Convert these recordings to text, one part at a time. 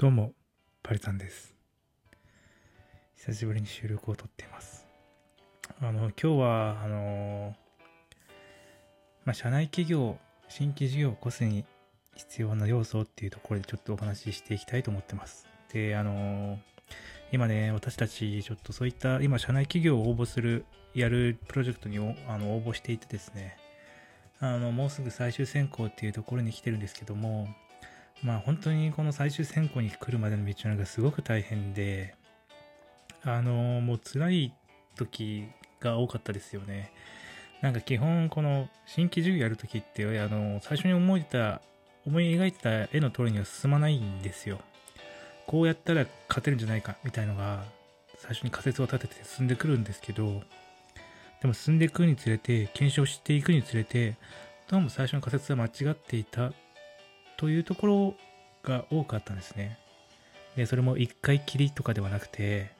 どうも、パリさんです。久しぶりに収録を撮っています。あの、今日は、あの、まあ、社内企業、新規事業を起こすに必要な要素っていうところでちょっとお話ししていきたいと思ってます。で、あの、今ね、私たち、ちょっとそういった、今、社内企業を応募する、やるプロジェクトにあの応募していてですね、あの、もうすぐ最終選考っていうところに来てるんですけども、まあ本当にこの最終選考に来るまでの道のりがすごく大変で、あのもう辛い時が多かったですよね。なんか基本この新規授業やる時って、あの最初に思いた、思い描いてた絵の通りには進まないんですよ。こうやったら勝てるんじゃないかみたいのが最初に仮説を立てて進んでくるんですけど、でも進んでいくにつれて、検証していくにつれて、どうも最初の仮説は間違っていたというところが多かったんですね。で、それも一回きりとかではなくて、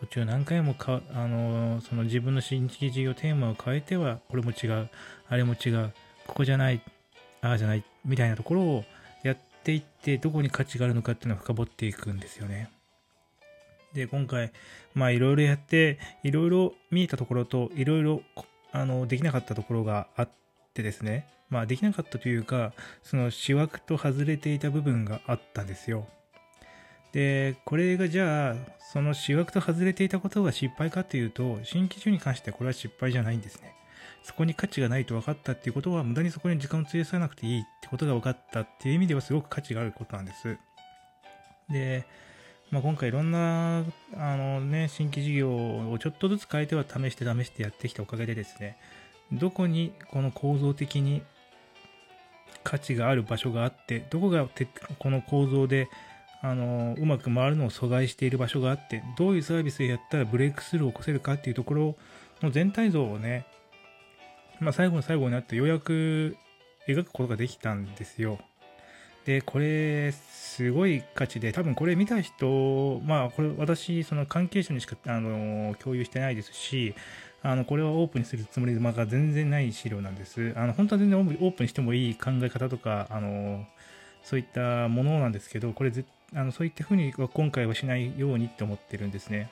途中何回もか、あの、その自分の新規事業テーマを変えては、これも違う、あれも違う、ここじゃない、ああじゃない、みたいなところをやっていって、どこに価値があるのかっていうのを深掘っていくんですよね。で、今回、まあいろいろやって、いろいろ見えたところと、いろいろ、あの、できなかったところがあってですね、まあできなかったというか、その仕枠と外れていた部分があったんですよ。で、これがじゃあ、その仕枠と外れていたことが失敗かというと、新規中に関してはこれは失敗じゃないんですね。そこに価値がないと分かったっていうことは、無駄にそこに時間を費やさなくていいってことが分かったっていう意味ではすごく価値があることなんです。で、まあ、今回いろんな、あのね、新規事業をちょっとずつ変えては試して試してやってきたおかげでですね、どこにこの構造的に価値がある場所があって、どこがこの構造であのうまく回るのを阻害している場所があって、どういうサービスをやったらブレイクスルーを起こせるかっていうところの全体像をね、まあ、最後の最後になってようやく描くことができたんですよ。で、これ、すごい価値で、多分これ見た人、まあ、これ私、その関係者にしか、あの、共有してないですし、あの、これはオープンにするつもりで、まあ、全然ない資料なんです。あの、本当は全然オープンにしてもいい考え方とか、あの、そういったものなんですけど、これぜ、あの、そういったふうには今回はしないようにって思ってるんですね。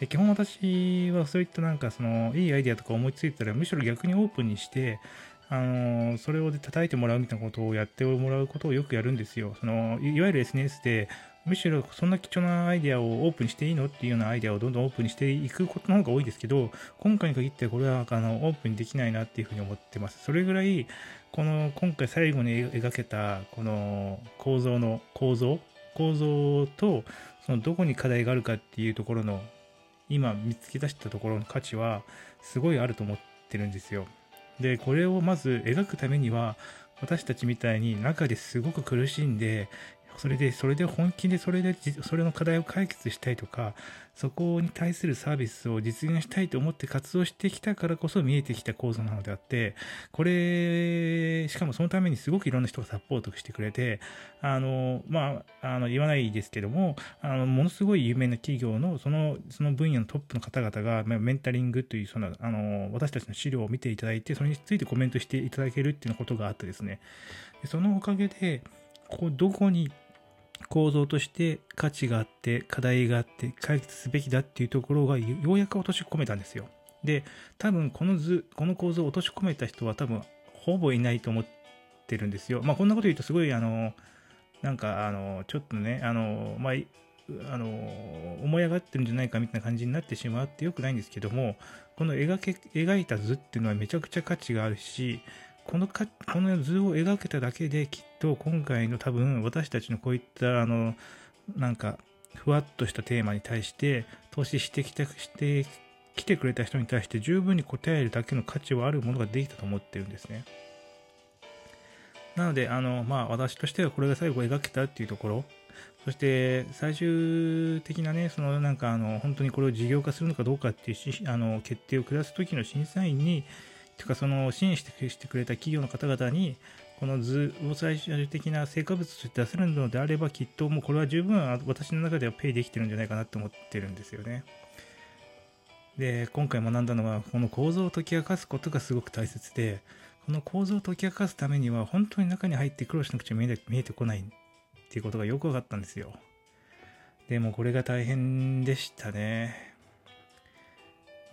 で、基本私はそういったなんか、その、いいアイデアとか思いついたら、むしろ逆にオープンにして、あのそれを叩いてもらうみたいなことをやってもらうことをよくやるんですよ。そのいわゆる SNS で、むしろそんな貴重なアイデアをオープンしていいのっていうようなアイデアをどんどんオープンしていくことの方が多いですけど、今回に限ってこれはあのオープンにできないなっていうふうに思ってます。それぐらい、この今回最後に描けたこの構造の構造構造とそのどこに課題があるかっていうところの今見つけ出したところの価値はすごいあると思ってるんですよ。で、これをまず描くためには、私たちみたいに中ですごく苦しんで、それで、それで本気でそれで、それの課題を解決したいとか、そこに対するサービスを実現したいと思って活動してきたからこそ見えてきた構造なのであって、これ、しかもそのためにすごくいろんな人がサポートしてくれて、あの、まあ、あの、言わないですけども、あの、ものすごい有名な企業の、その、その分野のトップの方々が、メンタリングという、その、あの、私たちの資料を見ていただいて、それについてコメントしていただけるっていうことがあってですね、そのおかげで、こう、どこに構造として価値があって、課題があって、解決すべきだっていうところがようやく落とし込めたんですよ。で、多分この図、この構造を落とし込めた人は多分ほぼいないと思ってるんですよ。まあこんなこと言うとすごいあの、なんかあの、ちょっとね、あの、まあ、あの、思い上がってるんじゃないかみたいな感じになってしまってよくないんですけども、この描け、描いた図っていうのはめちゃくちゃ価値があるし、このか、この図を描けただけできっと今回の多分私たちのこういったあの、なんか、ふわっとしたテーマに対して投資してきた、して来てくれた人に対して十分に答えるだけの価値はあるものができたと思ってるんですね。なので、あの、まあ私としてはこれが最後描けたっていうところ、そして最終的なね、そのなんかあの、本当にこれを事業化するのかどうかっていうあの決定を下す時の審査員に、とかその支援してしてくれた企業の方々に、この図を最終的な成果物として出せるのであれば、きっともうこれは十分私の中ではペイできてるんじゃないかなと思ってるんですよね。で、今回学んだのは、この構造を解き明かすことがすごく大切で、この構造を解き明かすためには、本当に中に入って苦労しなくちゃ見えてこないっていうことがよく分かったんですよ。でもこれが大変でしたね。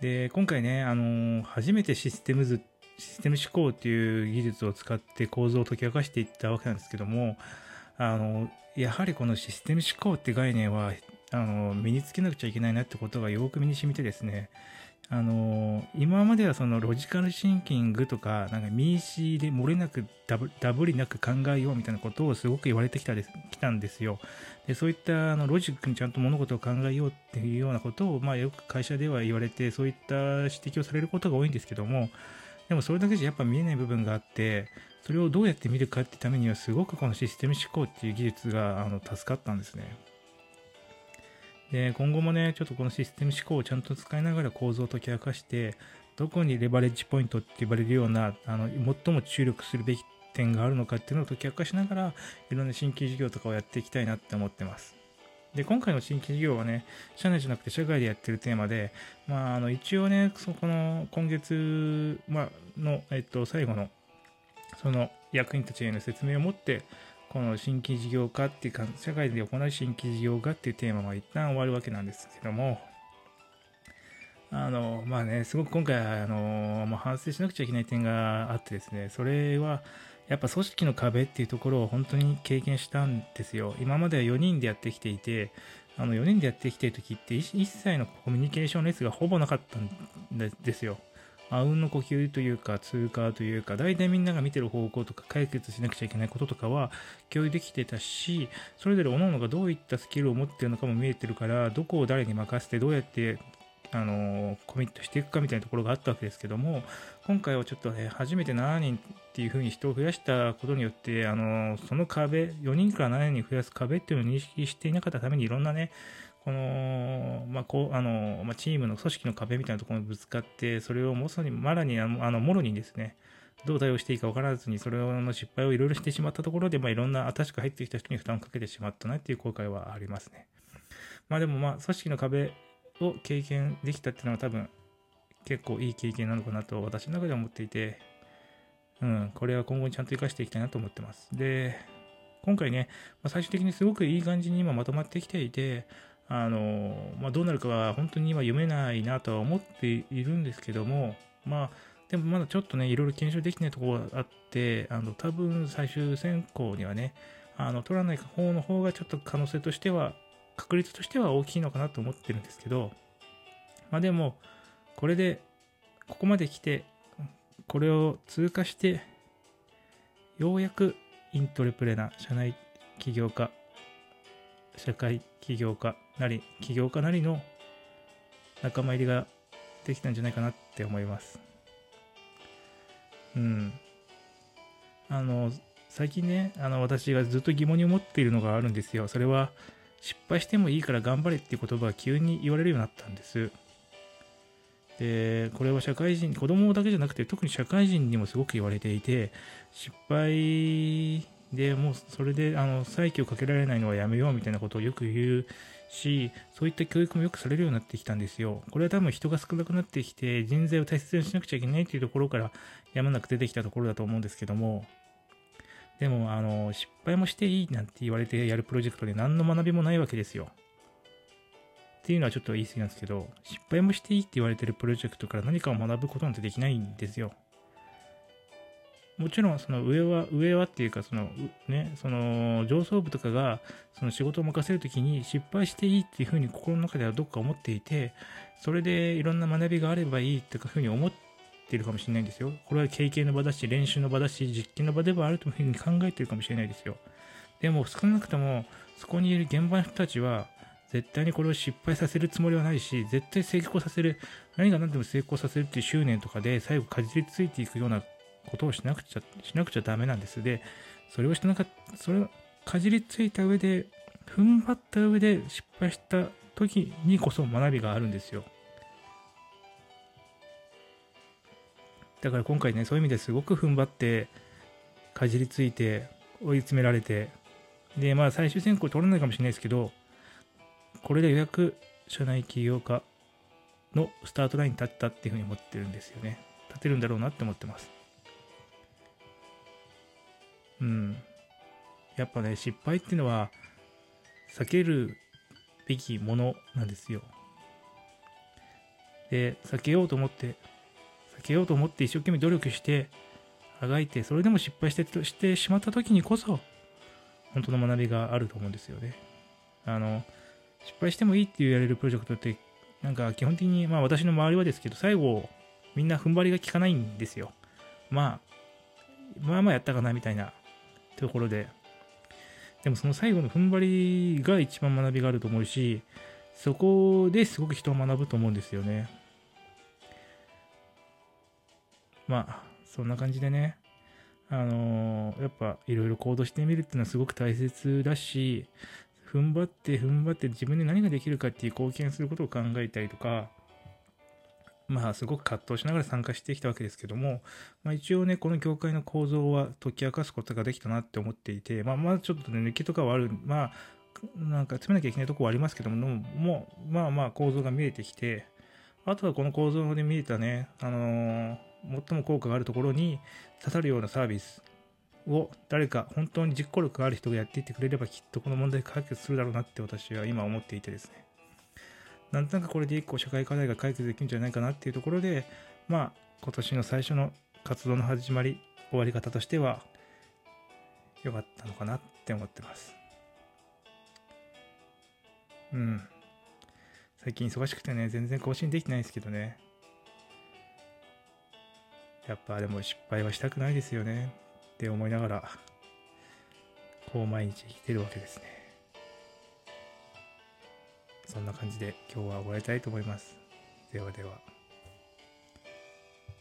で、今回ね、あの初めてシステム図、システム思考っていう技術を使って構造を解き明かしていったわけなんですけども、あの、やはりこのシステム思考って概念は、あの、身につけなくちゃいけないなってことがよく身に染みてですね、あの今まではそのロジカルシンキングとか、なんかミーシーで漏れなくダブダブりなく考えようみたいなことをすごく言われてきたですきたんですよ。でそういったあのロジックにちゃんと物事を考えようっていうようなことを、まあ、よく会社では言われて、そういった指摘をされることが多いんですけども、でもそれだけじゃやっぱ見えない部分があって、それをどうやって見るかってためには、すごくこのシステム思考っていう技術があの助かったんですね。で、今後もね、ちょっとこのシステム思考をちゃんと使いながら構造を解き明かして、どこにレバレッジポイントって呼ばれるような、あの、最も注力するべき点があるのかっていうのを解き明かしながら、いろんな新規事業とかをやっていきたいなって思ってます。で、今回の新規事業はね、社内じゃなくて社外でやってるテーマで、まあ、あの、一応ね、そこの、今月、まあ、の、えっと、最後の、その役員たちへの説明を持って、この新規事業化っていうか、社会で行う新規事業化っていうテーマは一旦終わるわけなんですけども、あの、まあね、すごく今回、あの、まあ、反省しなくちゃいけない点があってですね、それは、やっぱ組織の壁っていうところを本当に経験したんですよ。今までは4人でやってきていて、あの4人でやってきている時って一切のコミュニケーションレスがほぼなかったんですよ。あうんの呼吸というか通過というか大体みんなが見てる方向とか解決しなくちゃいけないこととかは共有できてたしそれぞれ各々がどういったスキルを持ってるのかも見えてるからどこを誰に任せてどうやってあのコミットしていくかみたいなところがあったわけですけども今回はちょっとね初めて7人っていうふうに人を増やしたことによってあのその壁4人から7人に増やす壁っていうのを認識していなかったためにいろんなねこの、まあ、こう、あの、まあ、チームの組織の壁みたいなところにぶつかって、それをもそに、まらに、あの、もろにですね、どう対応していいか分からずに、それの失敗をいろいろしてしまったところで、まあ、いろんな新しく入ってきた人に負担をかけてしまったなっていう後悔はありますね。まあでもまあ、組織の壁を経験できたっていうのは多分、結構いい経験なのかなと私の中では思っていて、うん、これは今後にちゃんと活かしていきたいなと思ってます。で、今回ね、まあ、最終的にすごくいい感じに今まとまってきていて、あの、まあ、どうなるかは本当に今読めないなとは思っているんですけども、まあ、でもまだちょっとね、いろいろ検証できないところがあって、あの、多分最終選考にはね、あの、取らない方の方がちょっと可能性としては、確率としては大きいのかなと思ってるんですけど、まあでも、これで、ここまで来て、これを通過して、ようやくイントレプレナー、社内起業家、社会起業家なり、起業家なりの仲間入りができたんじゃないかなって思います。うん。あの、最近ね、あの、私がずっと疑問に思っているのがあるんですよ。それは、失敗してもいいから頑張れっていう言葉が急に言われるようになったんです。で、これは社会人、子供だけじゃなくて、特に社会人にもすごく言われていて、失敗でもうそれであの再起をかけられないのはやめようみたいなことをよく言うしそういった教育もよくされるようになってきたんですよ。これは多分人が少なくなってきて人材を大切にしなくちゃいけないというところからやむなく出てきたところだと思うんですけども。でもあの失敗もしていいなんて言われてやるプロジェクトで何の学びもないわけですよ。っていうのはちょっと言い過ぎなんですけど失敗もしていいって言われてるプロジェクトから何かを学ぶことなんてできないんですよ。もちろんその上は、上はっていうかその、ね、その上層部とかがその仕事を任せるときに失敗していいっていうふうに心の中ではどっか思っていて、それでいろんな学びがあればいいっていうふうに思っているかもしれないんですよ。これは経験の場だし、練習の場だし、実験の場ではあるというふうに考えているかもしれないですよ。でも少なくともそこにいる現場の人たちは絶対にこれを失敗させるつもりはないし、絶対成功させる、何が何でも成功させるっていう執念とかで最後かじりついていくようなことをしなくちゃ、しなくちゃダメなんです。で、それをしてなかった、それをかじりついた上で、踏ん張った上で失敗した時にこそ学びがあるんですよ。だから今回ね、そういう意味ですごく踏ん張って、かじりついて、追い詰められて、で、まあ最終選考取らないかもしれないですけど、これで予約社内起業家のスタートラインに立ったっていうふうに思ってるんですよね。立てるんだろうなって思ってます。うん。やっぱね、失敗っていうのは避けるべきものなんですよ。で、避けようと思って、避けようと思って一生懸命努力して、あがいて、それでも失敗してしてしまった時にこそ、本当の学びがあると思うんですよね。あの、失敗してもいいって言われるプロジェクトって、なんか基本的に、まあ私の周りはですけど、最後、みんな踏ん張りが効かないんですよ。まあ、まあまあやったかなみたいなところで。でもその最後の踏ん張りが一番学びがあると思うし、そこですごく人を学ぶと思うんですよね。まあ、そんな感じでね、あのー、やっぱいろいろ行動してみるっていうのはすごく大切だし、踏ん張って踏ん張って自分で何ができるかっていう貢献することを考えたりとか、まあすごく葛藤しながら参加してきたわけですけども、まあ一応ね、この業界の構造は解き明かすことができたなって思っていて、まあまあちょっとね、抜きとかはある、まあ、なんか詰めなきゃいけないとこはありますけども、もう、まあまあ構造が見えてきて、あとはこの構造で見えたね、あのー、最も効果があるところに刺さるようなサービスを誰か本当に実行力がある人がやっていってくれればきっとこの問題解決するだろうなって私は今思っていてですね。なんとなくこれで一個社会課題が解決できるんじゃないかなっていうところで、まあ今年の最初の活動の始まり、終わり方としては良かったのかなって思ってます。うん。最近忙しくてね、全然更新できてないですけどね。やっぱでも失敗はしたくないですよね。って思いながら、こう毎日生きてるわけですね。そんな感じで今日は終わりたいと思います。ではでは。